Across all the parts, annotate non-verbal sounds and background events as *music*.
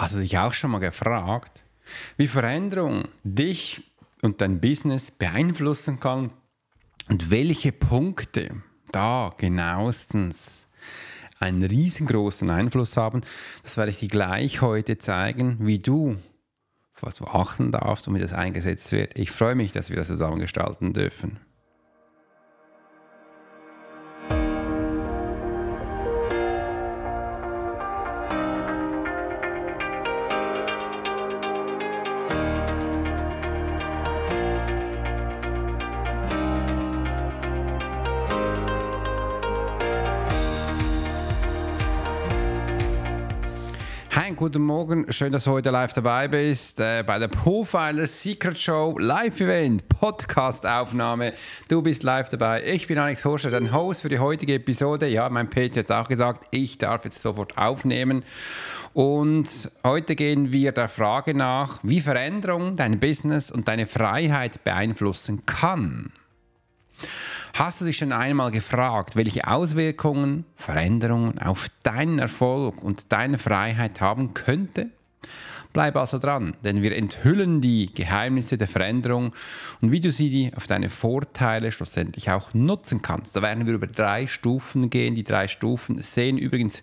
Hast du dich auch schon mal gefragt, wie Veränderung dich und dein Business beeinflussen kann und welche Punkte da genauestens einen riesengroßen Einfluss haben? Das werde ich dir gleich heute zeigen, wie du was du achten darfst und wie das eingesetzt wird. Ich freue mich, dass wir das zusammen gestalten dürfen. Guten Morgen. Schön, dass du heute live dabei bist äh, bei der Profiler Secret Show Live Event Podcast Aufnahme. Du bist live dabei. Ich bin Alex Horscher, dein Host für die heutige Episode. Ja, mein Page hat es auch gesagt, ich darf jetzt sofort aufnehmen. Und heute gehen wir der Frage nach, wie Veränderung dein Business und deine Freiheit beeinflussen kann. Hast du dich schon einmal gefragt, welche Auswirkungen Veränderungen auf deinen Erfolg und deine Freiheit haben könnte? Bleib also dran, denn wir enthüllen die Geheimnisse der Veränderung und wie du sie auf deine Vorteile schlussendlich auch nutzen kannst. Da werden wir über drei Stufen gehen. Die drei Stufen sehen übrigens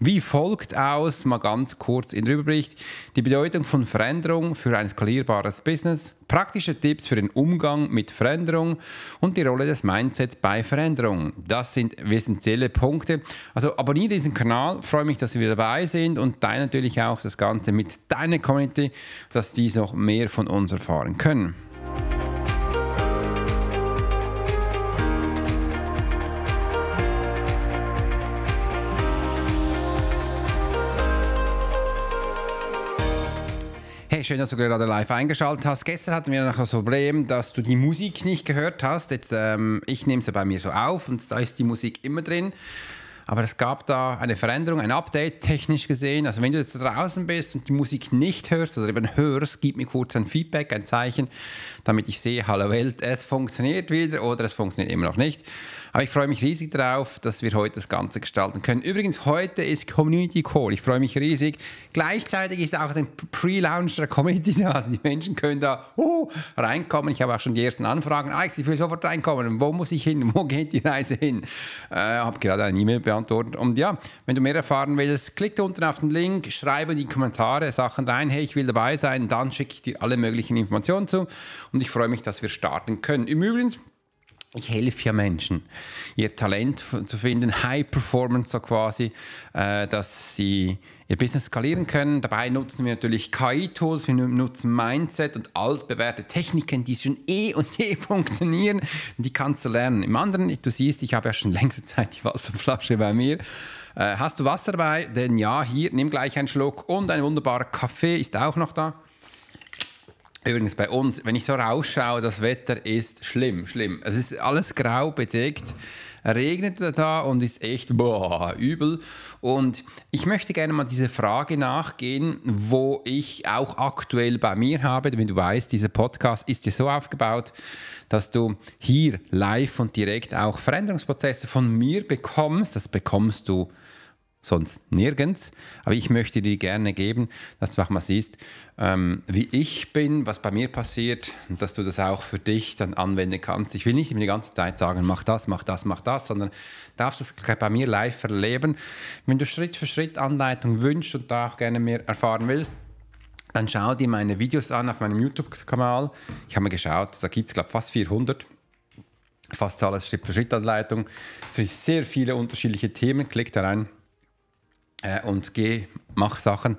wie folgt aus, mal ganz kurz in der Übersicht, die Bedeutung von Veränderung für ein skalierbares Business, praktische Tipps für den Umgang mit Veränderung und die Rolle des Mindsets bei Veränderung. Das sind wesentliche Punkte. Also abonniere diesen Kanal, freue mich, dass Sie wieder dabei sind und teile natürlich auch das Ganze mit deiner Community, dass die noch mehr von uns erfahren können. Schön, dass du gerade live eingeschaltet hast. Gestern hatten wir noch das Problem, dass du die Musik nicht gehört hast. Jetzt, ähm, ich nehme sie bei mir so auf und da ist die Musik immer drin. Aber es gab da eine Veränderung, ein Update technisch gesehen. Also wenn du jetzt draußen bist und die Musik nicht hörst oder eben hörst, gib mir kurz ein Feedback, ein Zeichen, damit ich sehe, hallo Welt, es funktioniert wieder oder es funktioniert immer noch nicht. Aber ich freue mich riesig darauf, dass wir heute das Ganze gestalten können. Übrigens, heute ist Community Call. Ich freue mich riesig. Gleichzeitig ist auch ein Pre-Launch der Community da. Also die Menschen können da uh, reinkommen. Ich habe auch schon die ersten Anfragen. Alex, ich will sofort reinkommen. Wo muss ich hin? Wo geht die Reise hin? Ich äh, habe gerade eine E-Mail beantwortet. Und ja, wenn du mehr erfahren willst, klick unten auf den Link, schreibe in die Kommentare Sachen rein. Hey, ich will dabei sein. Dann schicke ich dir alle möglichen Informationen zu. Und ich freue mich, dass wir starten können. Im Übrigen, ich helfe ja Menschen, ihr Talent zu finden, High Performance so quasi, äh, dass sie ihr Business skalieren können. Dabei nutzen wir natürlich KI-Tools, wir nutzen Mindset und altbewährte Techniken, die schon eh und je *laughs* funktionieren. Die kannst du lernen. Im anderen, du siehst, ich habe ja schon längste Zeit die Wasserflasche bei mir. Äh, hast du Wasser dabei? Denn ja, hier, nimm gleich einen Schluck und ein wunderbarer Kaffee ist auch noch da. Übrigens bei uns, wenn ich so rausschaue, das Wetter ist schlimm, schlimm. Es ist alles grau bedeckt, regnet da und ist echt boah, übel. Und ich möchte gerne mal diese Frage nachgehen, wo ich auch aktuell bei mir habe. Wenn du weißt, dieser Podcast ist ja so aufgebaut, dass du hier live und direkt auch Veränderungsprozesse von mir bekommst. Das bekommst du sonst nirgends. Aber ich möchte dir gerne geben, dass du auch mal siehst, ähm, wie ich bin, was bei mir passiert und dass du das auch für dich dann anwenden kannst. Ich will nicht immer die ganze Zeit sagen, mach das, mach das, mach das, sondern darfst das bei mir live erleben. Wenn du Schritt für Schritt Anleitung wünschst und da auch gerne mehr erfahren willst, dann schau dir meine Videos an auf meinem YouTube-Kanal. Ich habe mir geschaut, da gibt es, glaube ich, fast 400 fast alles Schritt-für-Schritt-Anleitung für sehr viele unterschiedliche Themen. Klick da rein äh, und geh, mach Sachen.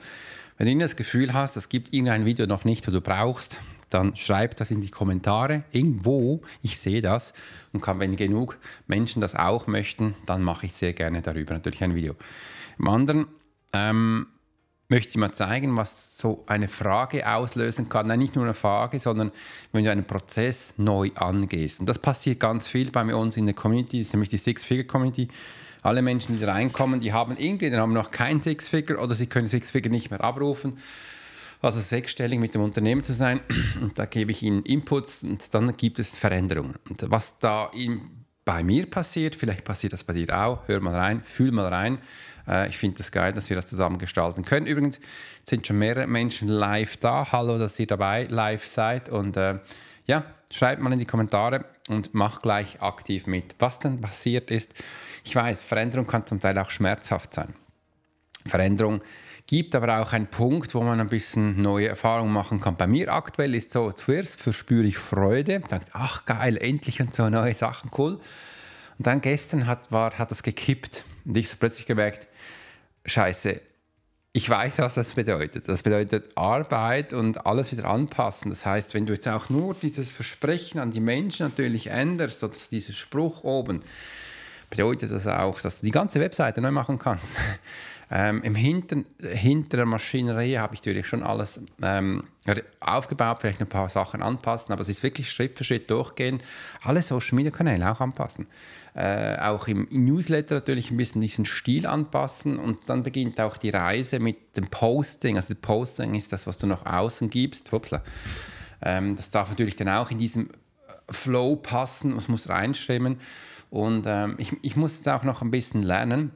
Wenn du das Gefühl hast, es gibt irgendein Video noch nicht, das du brauchst, dann schreib das in die Kommentare irgendwo. Ich sehe das und kann, wenn genug Menschen das auch möchten, dann mache ich sehr gerne darüber natürlich ein Video. Im anderen ähm, möchte ich mal zeigen, was so eine Frage auslösen kann. Nein, nicht nur eine Frage, sondern wenn du einen Prozess neu angehst. Und das passiert ganz viel bei uns in der Community, das ist nämlich die Six-Figure-Community alle Menschen, die reinkommen, die haben die haben noch kein Six-Figure oder sie können Six-Figure nicht mehr abrufen. Also sechsstellig mit dem Unternehmen zu sein. *clears throat* Und da gebe ich ihnen Inputs und dann gibt es Veränderungen. Und was da bei mir passiert. Vielleicht passiert das bei dir auch. Hör mal rein, fühl mal rein. Äh, ich finde das geil, dass wir das zusammen gestalten können. Übrigens sind schon mehrere Menschen live da. Hallo, dass ihr dabei live seid. Und äh, ja, schreibt mal in die Kommentare und mach gleich aktiv mit. Was denn passiert ist, ich weiß, Veränderung kann zum Teil auch schmerzhaft sein. Veränderung gibt aber auch einen Punkt, wo man ein bisschen neue Erfahrungen machen kann. Bei mir aktuell ist so, zuerst verspüre ich Freude, sagt, ach geil, endlich und so neue Sachen, cool. Und dann gestern hat, war, hat das gekippt und ich habe plötzlich gemerkt, scheiße, ich weiß, was das bedeutet. Das bedeutet Arbeit und alles wieder anpassen. Das heißt, wenn du jetzt auch nur dieses Versprechen an die Menschen natürlich änderst, oder dieser Spruch oben, bedeutet das auch, dass du die ganze Webseite neu machen kannst. *laughs* Ähm, Im Hinter, hinter der Maschinerie habe ich natürlich schon alles ähm, aufgebaut, vielleicht ein paar Sachen anpassen, aber es ist wirklich Schritt für Schritt durchgehen. Alle Social Media Kanäle auch anpassen. Äh, auch im, Newsletter natürlich ein bisschen diesen Stil anpassen und dann beginnt auch die Reise mit dem Posting. Also Posting ist das, was du nach außen gibst. Ähm, das darf natürlich dann auch in diesem Flow passen, es muss reinstimmen. Und ähm, ich, ich muss jetzt auch noch ein bisschen lernen,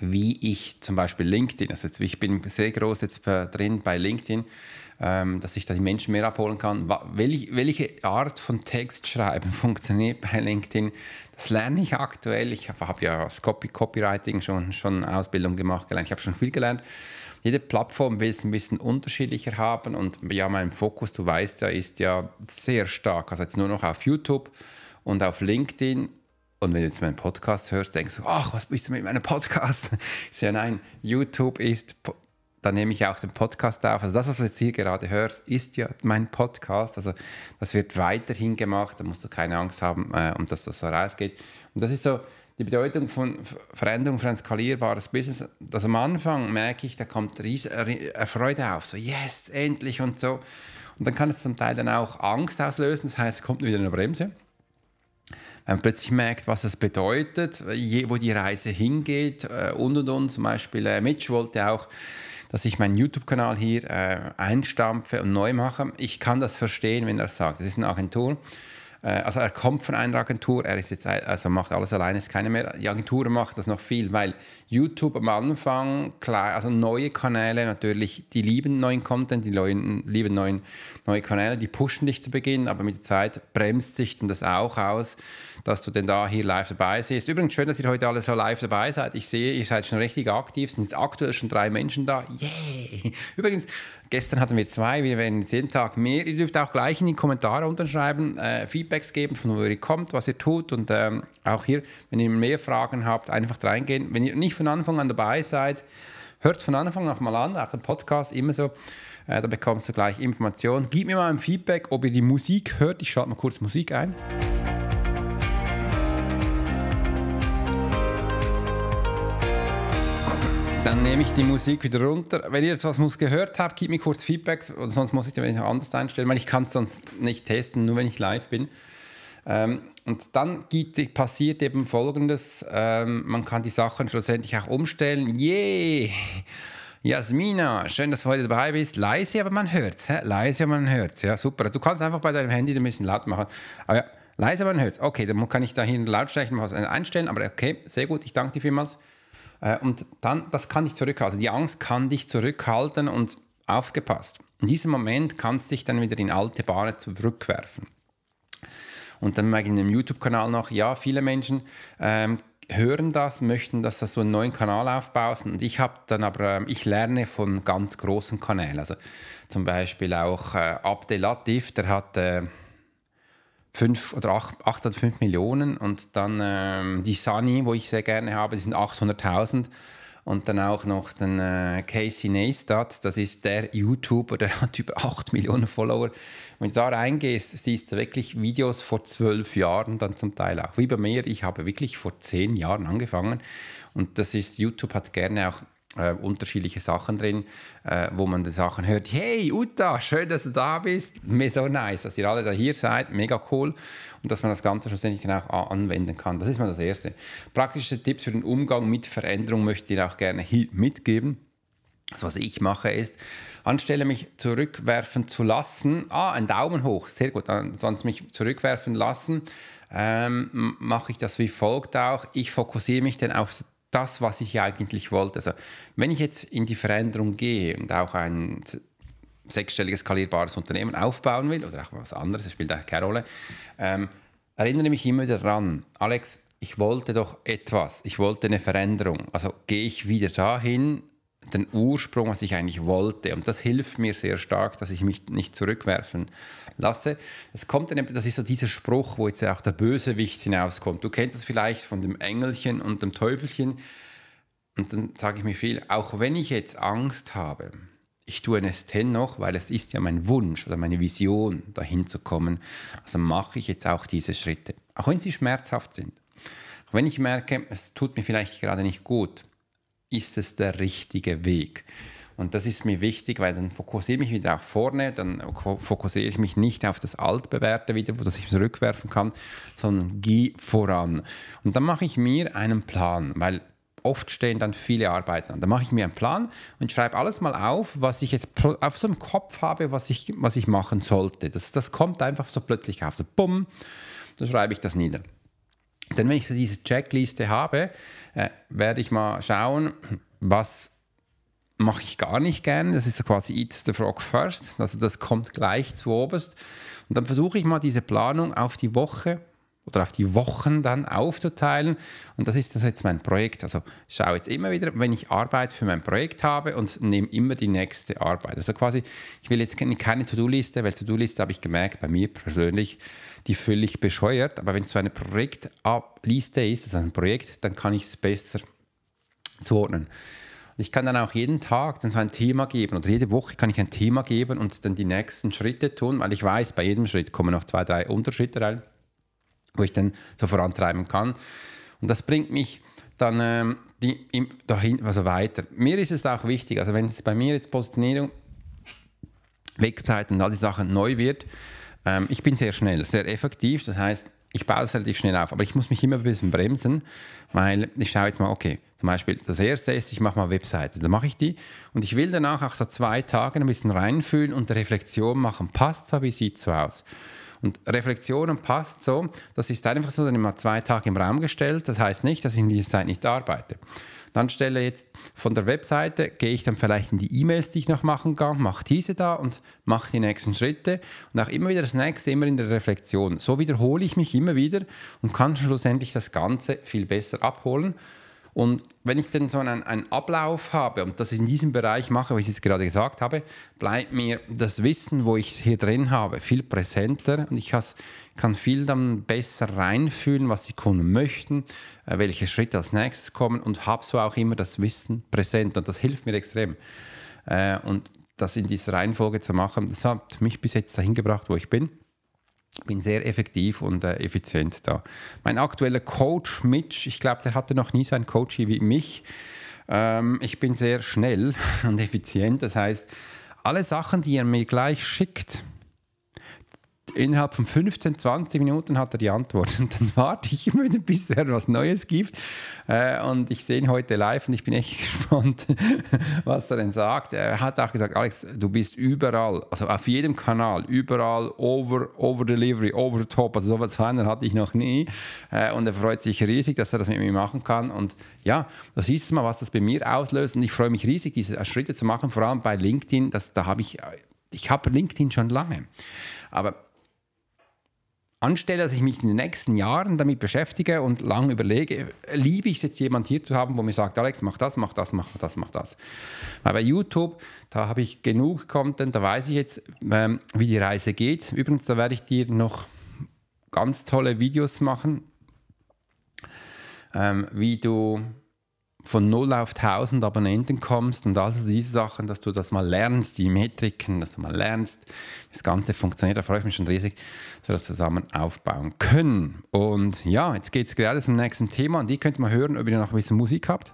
wie ich zum Beispiel LinkedIn, also jetzt, ich bin sehr groß jetzt drin bei LinkedIn, ähm, dass ich da die Menschen mehr abholen kann. Welche, welche Art von Text schreiben *laughs* funktioniert bei LinkedIn? Das lerne ich aktuell. Ich habe hab ja als Copy Copywriting schon, schon Ausbildung gemacht, gelernt. ich habe schon viel gelernt. Jede Plattform will es ein bisschen unterschiedlicher haben und ja, mein Fokus, du weißt ja, ist ja sehr stark. Also jetzt nur noch auf YouTube und auf LinkedIn und wenn du jetzt meinen Podcast hörst, denkst du, ach, was bist du mit meinem Podcast? Ich sage, nein, YouTube ist, da nehme ich auch den Podcast auf. Also das, was du jetzt hier gerade hörst, ist ja mein Podcast. Also das wird weiterhin gemacht, da musst du keine Angst haben, äh, um dass das so rausgeht. Und das ist so die Bedeutung von Veränderung für ein skalierbares Business. Dass am Anfang merke ich, da kommt riesige Freude auf, so yes, endlich und so. Und dann kann es zum Teil dann auch Angst auslösen, das heißt, es kommt wieder eine Bremse wenn man plötzlich merkt, was es bedeutet, wo die Reise hingeht äh, und und und. Zum Beispiel äh, Mitch wollte auch, dass ich meinen YouTube-Kanal hier äh, einstampfe und neu mache. Ich kann das verstehen, wenn er sagt, das ist eine Agentur. Äh, also er kommt von einer Agentur, er ist jetzt, also macht alles alleine, ist keine mehr. Die Agentur macht das noch viel, weil YouTube am Anfang, klar, also neue Kanäle natürlich, die lieben neuen Content, die neuen, lieben neuen, neue Kanäle, die pushen dich zu Beginn, aber mit der Zeit bremst sich dann das auch aus dass du denn da hier live dabei siehst. Übrigens schön, dass ihr heute alle so live dabei seid. Ich sehe, ihr seid schon richtig aktiv. Sind aktuell schon drei Menschen da. Yeah! *laughs* Übrigens, gestern hatten wir zwei, wir werden jeden Tag mehr. Ihr dürft auch gleich in die Kommentare unterschreiben, äh, Feedbacks geben, von wo ihr kommt, was ihr tut. Und ähm, auch hier, wenn ihr mehr Fragen habt, einfach reingehen. Wenn ihr nicht von Anfang an dabei seid, hört es von Anfang an mal an, auch den Podcast immer so. Äh, da bekommst du gleich Informationen. Gib mir mal ein Feedback, ob ihr die Musik hört. Ich schalte mal kurz Musik ein. Dann nehme ich die Musik wieder runter. Wenn ihr jetzt was gehört habt, gebt mir kurz Feedback, sonst muss ich den anders einstellen, weil ich kann es sonst nicht testen, nur wenn ich live bin. Ähm, und dann gibt, passiert eben Folgendes, ähm, man kann die Sachen schlussendlich auch umstellen. Yay! Jasmina, schön, dass du heute dabei bist. Leise, aber man hört es. Leise, aber man hört es. Ja, super. Du kannst einfach bei deinem Handy ein bisschen laut machen. Aber ja, leise, aber man hört es. Okay, dann kann ich da hier Lautstärke was einstellen. Aber okay, sehr gut. Ich danke dir vielmals. Äh, und dann, das kann dich zurückhalten. Also die Angst kann dich zurückhalten und aufgepasst. In diesem Moment kannst du dich dann wieder in alte Bahnen zurückwerfen. Und dann merke ich in dem YouTube-Kanal noch, ja, viele Menschen ähm, hören das, möchten, dass du so einen neuen Kanal aufbaust. Und ich habe dann aber, ähm, ich lerne von ganz großen Kanälen. Also zum Beispiel auch äh, Abdel Latif, der hat äh, fünf oder acht, acht oder fünf Millionen und dann ähm, die Sunny, wo ich sehr gerne habe, die sind 800.000 und dann auch noch den äh, Casey Neistat, das ist der YouTuber, der hat über 8 Millionen Follower. Wenn du da reingehst, siehst du wirklich Videos vor zwölf Jahren dann zum Teil auch. Wie bei mir, ich habe wirklich vor zehn Jahren angefangen und das ist, YouTube hat gerne auch äh, unterschiedliche Sachen drin, äh, wo man die Sachen hört. Hey, Uta, schön, dass du da bist. Mir so nice, dass ihr alle da hier seid. Mega cool. Und dass man das Ganze schlussendlich dann auch anwenden kann. Das ist mal das Erste. Praktische Tipps für den Umgang mit Veränderung möchte ich auch gerne mitgeben. Also was ich mache ist, anstelle mich zurückwerfen zu lassen, ah, ein Daumen hoch, sehr gut, sonst mich zurückwerfen lassen, ähm, mache ich das wie folgt auch. Ich fokussiere mich dann auf das, was ich eigentlich wollte. Also wenn ich jetzt in die Veränderung gehe und auch ein sechsstelliges skalierbares Unternehmen aufbauen will oder auch was anderes, das spielt eigentlich keine Rolle, ähm, erinnere mich immer daran, Alex, ich wollte doch etwas, ich wollte eine Veränderung. Also gehe ich wieder dahin, den Ursprung, was ich eigentlich wollte. Und das hilft mir sehr stark, dass ich mich nicht zurückwerfen lasse. Das, kommt dann, das ist so dieser Spruch, wo jetzt auch der Bösewicht hinauskommt. Du kennst das vielleicht von dem Engelchen und dem Teufelchen. Und dann sage ich mir viel, auch wenn ich jetzt Angst habe, ich tue es dennoch, weil es ist ja mein Wunsch oder meine Vision, dahin zu kommen. Also mache ich jetzt auch diese Schritte, auch wenn sie schmerzhaft sind. Auch wenn ich merke, es tut mir vielleicht gerade nicht gut, ist es der richtige Weg. Und das ist mir wichtig, weil dann fokussiere ich mich wieder auf vorne, dann fokussiere ich mich nicht auf das Altbewährte wieder, wo das ich zurückwerfen kann, sondern gehe voran. Und dann mache ich mir einen Plan, weil oft stehen dann viele Arbeiten an. Da mache ich mir einen Plan und schreibe alles mal auf, was ich jetzt auf so einem Kopf habe, was ich, was ich machen sollte. Das, das kommt einfach so plötzlich auf. So bumm, so schreibe ich das nieder. Denn wenn ich so diese Checkliste habe, äh, werde ich mal schauen, was mache ich gar nicht gern. Das ist so quasi Eat the Frog First. Also das kommt gleich zu oberst. Und dann versuche ich mal diese Planung auf die Woche oder auf die Wochen dann aufzuteilen. Und das ist das jetzt mein Projekt. Also ich schaue jetzt immer wieder, wenn ich Arbeit für mein Projekt habe und nehme immer die nächste Arbeit. Also quasi, ich will jetzt keine To-Do-Liste, weil To-Do-Liste habe ich gemerkt, bei mir persönlich, die völlig bescheuert. Aber wenn es so eine Projektliste ist, also ein Projekt, dann kann ich es besser zuordnen. Und ich kann dann auch jeden Tag dann so ein Thema geben oder jede Woche kann ich ein Thema geben und dann die nächsten Schritte tun, weil ich weiß, bei jedem Schritt kommen noch zwei, drei Unterschritte rein wo ich dann so vorantreiben kann. Und das bringt mich dann ähm, die, im, dahin, also weiter. Mir ist es auch wichtig, also wenn es bei mir jetzt Positionierung, Webseiten und all die Sachen neu wird, ähm, ich bin sehr schnell, sehr effektiv, das heißt, ich baue es relativ schnell auf, aber ich muss mich immer ein bisschen bremsen, weil ich schaue jetzt mal, okay, zum Beispiel das erste ist, ich mache mal Webseite, dann mache ich die und ich will danach auch so zwei Tage ein bisschen reinfühlen und Reflexion machen, passt so, wie sieht es so aus. Und Reflexion passt so, das ist einfach so, dann immer zwei Tage im Raum gestellt. Das heißt nicht, dass ich in dieser Zeit nicht arbeite. Dann stelle jetzt von der Webseite, gehe ich dann vielleicht in die E-Mails, die ich noch machen kann, mache diese da und mache die nächsten Schritte. Und auch immer wieder das nächste, immer in der Reflexion. So wiederhole ich mich immer wieder und kann schlussendlich das Ganze viel besser abholen. Und wenn ich dann so einen, einen, Ablauf habe und das in diesem Bereich mache, wie ich jetzt gerade gesagt habe, bleibt mir das Wissen, wo ich hier drin habe, viel präsenter. Und ich kann viel dann besser reinfühlen, was die Kunden möchten, äh, welche Schritte als nächstes kommen und habe so auch immer das Wissen präsent. Und das hilft mir extrem. Äh, und das in dieser Reihenfolge zu machen, das hat mich bis jetzt dahin gebracht, wo ich bin bin sehr effektiv und äh, effizient da. Mein aktueller Coach Mitch, ich glaube, der hatte noch nie so einen Coach wie mich. Ähm, ich bin sehr schnell *laughs* und effizient. Das heißt, alle Sachen, die er mir gleich schickt, innerhalb von 15, 20 Minuten hat er die Antwort. *laughs* Und dann warte ich immer wieder, bis er was Neues gibt. Äh, und ich sehe ihn heute live und ich bin echt *laughs* gespannt, was er denn sagt. Er hat auch gesagt, Alex, du bist überall, also auf jedem Kanal, überall over, over delivery, over top. Also sowas hatte ich noch nie. Äh, und er freut sich riesig, dass er das mit mir machen kann. Und ja, das ist mal, was das bei mir auslöst. Und ich freue mich riesig, diese Schritte zu machen, vor allem bei LinkedIn. Das, da habe ich, ich habe LinkedIn schon lange. Aber anstelle, dass ich mich in den nächsten Jahren damit beschäftige und lang überlege, liebe ich es jetzt jemand hier zu haben, wo mir sagt, Alex, mach das, mach das, mach das, mach das. Weil bei YouTube, da habe ich genug Content, da weiß ich jetzt, ähm, wie die Reise geht. Übrigens, da werde ich dir noch ganz tolle Videos machen, ähm, wie du von 0 auf 1000 Abonnenten kommst und all diese Sachen, dass du das mal lernst, die Metriken, dass du mal lernst, wie das Ganze funktioniert. Da freue ich mich schon riesig, dass wir das zusammen aufbauen können. Und ja, jetzt geht es gerade zum nächsten Thema und die könnt ihr mal hören, ob ihr noch ein bisschen Musik habt.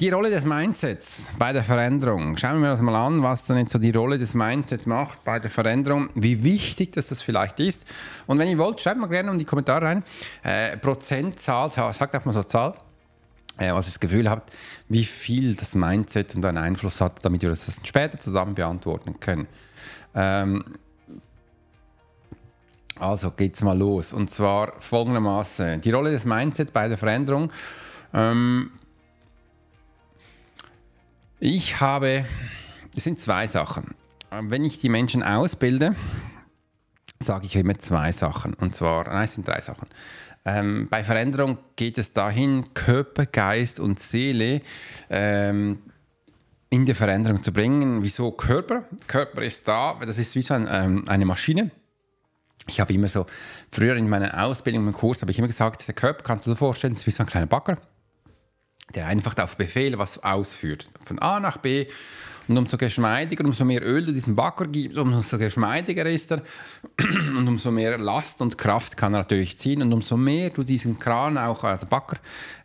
Die Rolle des Mindsets bei der Veränderung. Schauen wir uns mal an, was dann jetzt so die Rolle des Mindsets macht bei der Veränderung, wie wichtig dass das vielleicht ist. Und wenn ihr wollt, schreibt mal gerne in die Kommentare rein. Äh, Prozentzahl, sagt auch mal so Zahl, äh, was ihr das Gefühl habt, wie viel das Mindset und einen Einfluss hat, damit wir das später zusammen beantworten können. Ähm, also geht's mal los. Und zwar folgendermaßen: Die Rolle des Mindsets bei der Veränderung. Ähm, ich habe, es sind zwei Sachen. Wenn ich die Menschen ausbilde, sage ich immer zwei Sachen. Und zwar, nein, es sind drei Sachen. Ähm, bei Veränderung geht es dahin, Körper, Geist und Seele ähm, in die Veränderung zu bringen. Wieso Körper? Körper ist da, das ist wie so ein, ähm, eine Maschine. Ich habe immer so, früher in meiner Ausbildung, im Kurs, habe ich immer gesagt, der Körper kannst du dir so vorstellen, ist wie so ein kleiner Bagger der einfach auf Befehl was ausführt. Von A nach B. Und umso geschmeidiger, umso mehr Öl du diesem Bagger gibst, umso geschmeidiger ist er. *clears throat* Und umso mehr Last und Kraft kann er natürlich ziehen. Und umso mehr du diesen Kran auch als Bagger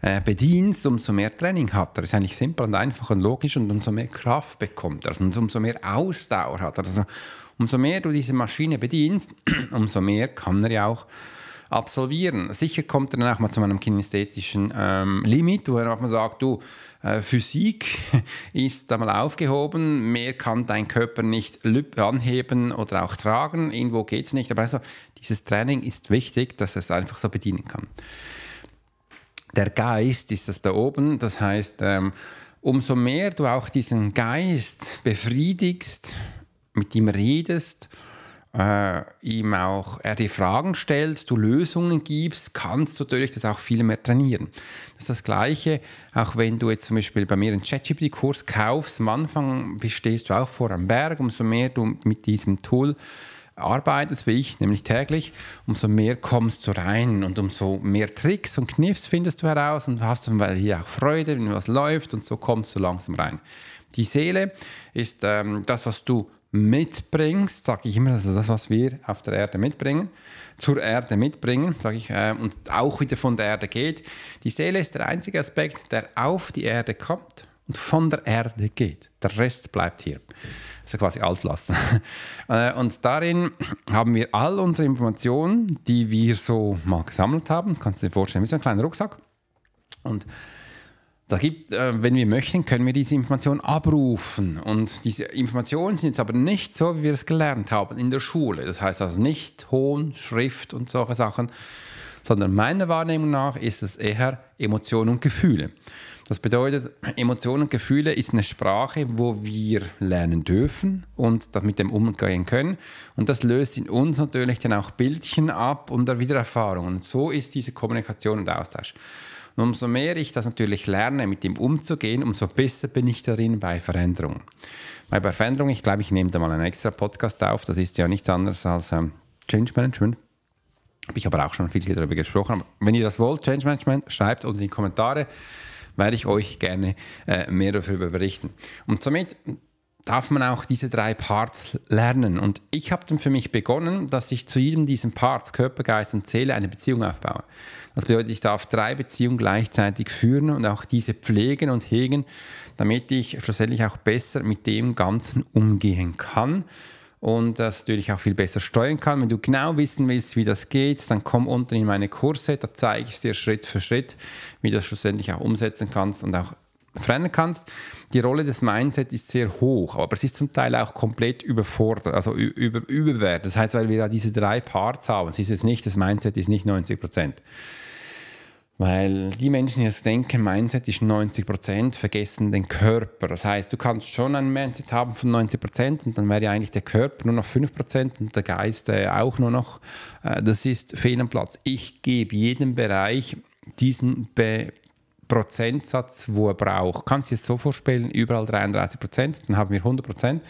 äh, bedienst, umso mehr Training hat er. Das ist eigentlich simpel und einfach und logisch. Und umso mehr Kraft bekommt er. Also, und umso mehr Ausdauer hat er. Also, umso mehr du diese Maschine bedienst, *clears throat* umso mehr kann er ja auch absolvieren. Sicher kommt er dann auch mal zu einem kinästhetischen ähm, Limit, wo er auch mal sagt, du, äh, Physik *laughs* ist da mal aufgehoben, mehr kann dein Körper nicht anheben oder auch tragen, irgendwo geht es nicht. Aber also dieses Training ist wichtig, dass er es einfach so bedienen kann. Der Geist ist das da oben, das heißt, ähm, umso mehr du auch diesen Geist befriedigst, mit ihm redest, äh, ihm auch er die Fragen stellt, du Lösungen gibst, kannst du natürlich das auch viel mehr trainieren. Das ist das Gleiche, auch wenn du jetzt zum Beispiel bei mir einen ChatGPT-Kurs kaufst, am Anfang stehst du auch vor einem Berg, umso mehr du mit diesem Tool arbeitest, wie ich, nämlich täglich, umso mehr kommst du rein und umso mehr Tricks und Kniffs findest du heraus und hast dann hier auch Freude, wenn was läuft und so kommst du langsam rein. Die Seele ist ähm, das, was du mitbringst, sage ich immer, ist das, was wir auf der Erde mitbringen, zur Erde mitbringen, sage ich, äh, und auch wieder von der Erde geht. Die Seele ist der einzige Aspekt, der auf die Erde kommt und von der Erde geht. Der Rest bleibt hier. Also quasi altlassen. *laughs* Äh, und darin haben wir all unsere Informationen, die wir so mal gesammelt haben. Kannst du dir vorstellen, wie so ein kleiner Rucksack. Und da gibt, äh, wenn wir möchten, können wir diese Information abrufen. Und diese Informationen sind jetzt aber nicht so, wie wir es gelernt haben in der Schule. Das heißt also nicht Ton, Schrift und solche Sachen, sondern meiner Wahrnehmung nach ist es eher Emotionen und Gefühle. Das bedeutet, Emotionen und Gefühle ist eine Sprache, wo wir lernen dürfen und mit dem umgehen können. Und das löst in uns natürlich dann auch Bildchen ab und wieder Erfahrungen. Und so ist diese Kommunikation und Austausch. Und umso mehr ich das natürlich lerne, mit ihm umzugehen, umso besser bin ich darin bei Veränderungen. Weil bei Veränderungen, ich glaube, ich nehme da mal einen extra Podcast auf, das ist ja nichts anderes als ähm, Change Management. Habe ich aber auch schon viel darüber gesprochen. Aber wenn ihr das wollt, Change Management, schreibt unten in die Kommentare, werde ich euch gerne äh, mehr darüber berichten. Und somit darf man auch diese drei Parts lernen. Und ich habe dann für mich begonnen, dass ich zu jedem diesen Parts, Körper, Geist und Seele, eine Beziehung aufbaue. Das bedeutet, ich darf drei Beziehungen gleichzeitig führen und auch diese pflegen und hegen, damit ich schlussendlich auch besser mit dem Ganzen umgehen kann und das natürlich auch viel besser steuern kann. Wenn du genau wissen willst, wie das geht, dann komm unten in meine Kurse, da zeige ich es dir Schritt für Schritt, wie du das schlussendlich auch umsetzen kannst und auch verändern kannst. Die Rolle des Mindset ist sehr hoch, aber es ist zum Teil auch komplett überfordert, also über, überbewertet. Das heißt, weil wir ja diese drei Parts haben, es ist jetzt nicht, das Mindset ist nicht 90 Prozent. Weil die Menschen, die jetzt denken, Mindset ist 90 Prozent, vergessen den Körper. Das heißt, du kannst schon ein Mindset haben von 90 Prozent und dann wäre ja eigentlich der Körper nur noch 5 Prozent und der Geist äh, auch nur noch. Äh, das ist fehl am Platz. Ich gebe jedem Bereich diesen Be Prozentsatz, wo er braucht. Kannst du das so vorstellen, überall 33 Prozent, dann haben wir 100 Prozent.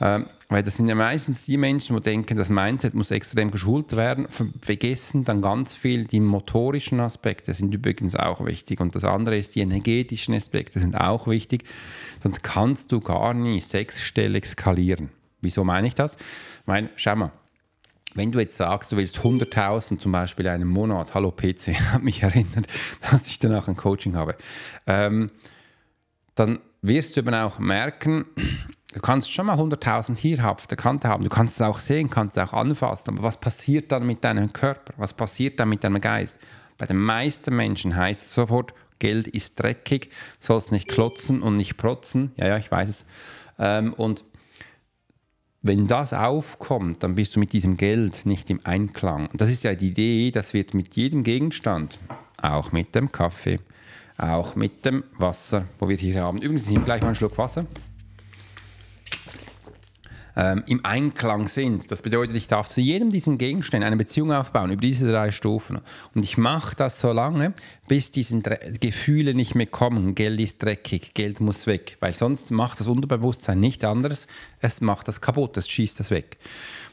Ähm, weil das sind ja meistens die Menschen, die denken, das Mindset muss extrem geschult werden, vergessen dann ganz viel die motorischen Aspekte, sind übrigens auch wichtig. Und das andere ist, die energetischen Aspekte sind auch wichtig. Sonst kannst du gar nicht sechsstellig skalieren. Wieso meine ich das? Weil, schau mal, wenn du jetzt sagst, du willst 100.000 zum Beispiel einen Monat, hallo PC, *laughs* hat mich erinnert, *laughs* dass ich danach ein Coaching habe. Ähm, dann wirst du eben auch merken, du kannst schon mal 100.000 hier auf der Kante haben, du kannst es auch sehen, kannst es auch anfassen, aber was passiert dann mit deinem Körper? Was passiert dann mit deinem Geist? Bei den meisten Menschen heißt es sofort, Geld ist dreckig, sollst nicht klotzen und nicht protzen. Ja, ja, ich weiß es. Ähm, und wenn das aufkommt, dann bist du mit diesem Geld nicht im Einklang. Und das ist ja die Idee, das wird mit jedem Gegenstand, auch mit dem Kaffee, auch mit dem Wasser, wo wir hier haben. Übrigens, ich nehme gleich mal einen Schluck Wasser ähm, im Einklang sind. Das bedeutet, ich darf zu jedem diesen Gegenständen eine Beziehung aufbauen über diese drei Stufen. Und ich mache das so lange, bis diese Gefühle nicht mehr kommen. Geld ist dreckig, Geld muss weg, weil sonst macht das Unterbewusstsein nicht anders. Es macht das kaputt, es schießt das weg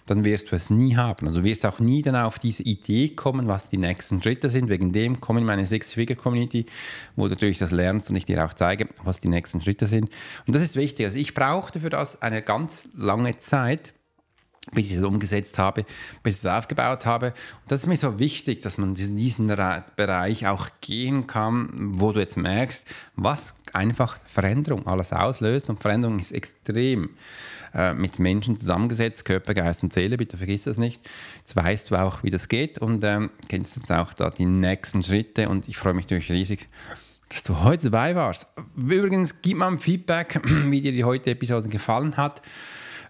dann wirst du es nie haben. Also du wirst auch nie dann auf diese Idee kommen, was die nächsten Schritte sind. Wegen dem komme in meine Six-Figure-Community, wo du natürlich das lernst und ich dir auch zeige, was die nächsten Schritte sind. Und das ist wichtig. Also ich brauchte für das eine ganz lange Zeit, bis ich es umgesetzt habe, bis ich es aufgebaut habe. Und das ist mir so wichtig, dass man in diesen Bereich auch gehen kann, wo du jetzt merkst, was einfach Veränderung alles auslöst. Und Veränderung ist extrem äh, mit Menschen zusammengesetzt, Körper, Geist und Seele, bitte vergiss das nicht. Jetzt weißt du auch, wie das geht und ähm, kennst jetzt auch da die nächsten Schritte. Und ich freue mich natürlich riesig, dass du heute dabei warst. Übrigens, gib mal ein Feedback, *clears throat* wie dir die heutige Episode gefallen hat.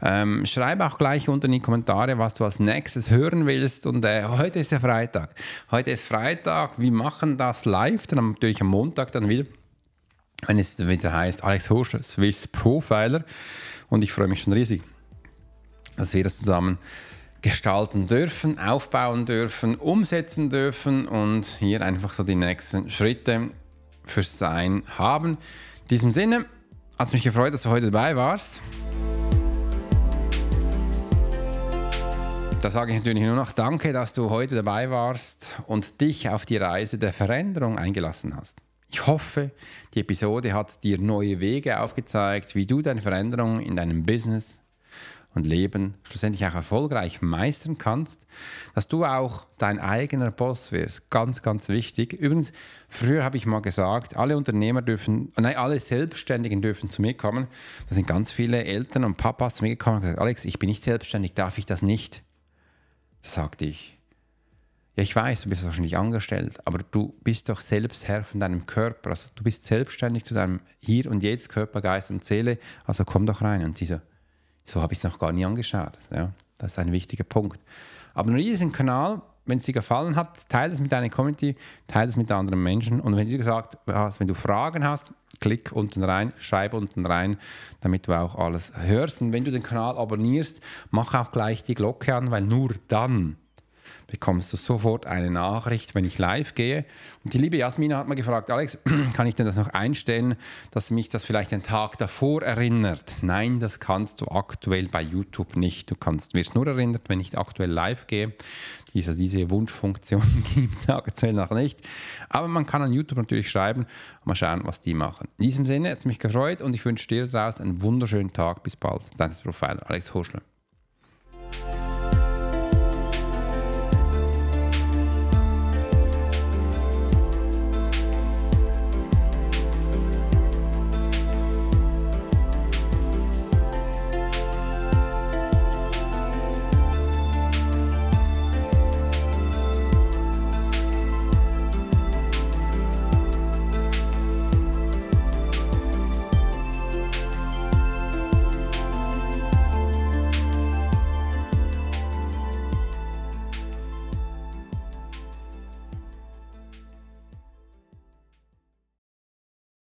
Ähm, schreib auch gleich unten in die Kommentare, was du als nächstes hören willst. Und äh, heute ist ja Freitag. Heute ist Freitag. Wir machen das live, dann natürlich am Montag dann wieder, wenn es wieder heißt Alex Horschler, Swiss Profiler. Und ich freue mich schon riesig, dass wir das zusammen gestalten dürfen, aufbauen dürfen, umsetzen dürfen und hier einfach so die nächsten Schritte fürs Sein haben. In diesem Sinne hat es mich gefreut, dass du heute dabei warst. Da sage ich natürlich nur noch Danke, dass du heute dabei warst und dich auf die Reise der Veränderung eingelassen hast. Ich hoffe, die Episode hat dir neue Wege aufgezeigt, wie du deine Veränderung in deinem Business und Leben schlussendlich auch erfolgreich meistern kannst, dass du auch dein eigener Boss wirst. Ganz, ganz wichtig. Übrigens, früher habe ich mal gesagt, alle Unternehmer dürfen, nein, alle Selbstständigen dürfen zu mir kommen. Da sind ganz viele Eltern und Papas zu mir gekommen und gesagt, Alex, ich bin nicht selbstständig, darf ich das nicht? Sagte ich, ja, ich weiß, du bist wahrscheinlich angestellt, aber du bist doch selbst Herr von deinem Körper. Also du bist selbstständig zu deinem Hier und Jetzt, Körper, Geist und Seele. Also komm doch rein. Und sie so, so habe ich es noch gar nie angeschaut. Ja, das ist ein wichtiger Punkt. Abonniere diesen Kanal, wenn es dir gefallen hat, teile es mit deiner Community, teile es mit anderen Menschen. Und wenn du gesagt hast, wenn du Fragen hast, klick unten rein, schreib unten rein, damit du auch alles hörst. Und wenn du den Kanal abonnierst, mach auch gleich die Glocke an, weil nur dann bekommst du sofort eine Nachricht, wenn ich live gehe. Und die liebe Jasmina hat mal gefragt, Alex, *clears throat* kann ich denn das noch einstellen, dass mich das vielleicht den Tag davor erinnert? Nein, das kannst du aktuell bei YouTube nicht. Du kannst, wirst nur erinnert, wenn ich aktuell live gehe. Diese, diese Wunschfunktion *laughs* gibt es aktuell noch nicht. Aber man kann an YouTube natürlich schreiben, mal schauen, was die machen. In diesem Sinne hat es mich gefreut und ich wünsche dir daraus einen wunderschönen Tag. Bis bald. Dein Profil, Alex Hoschler.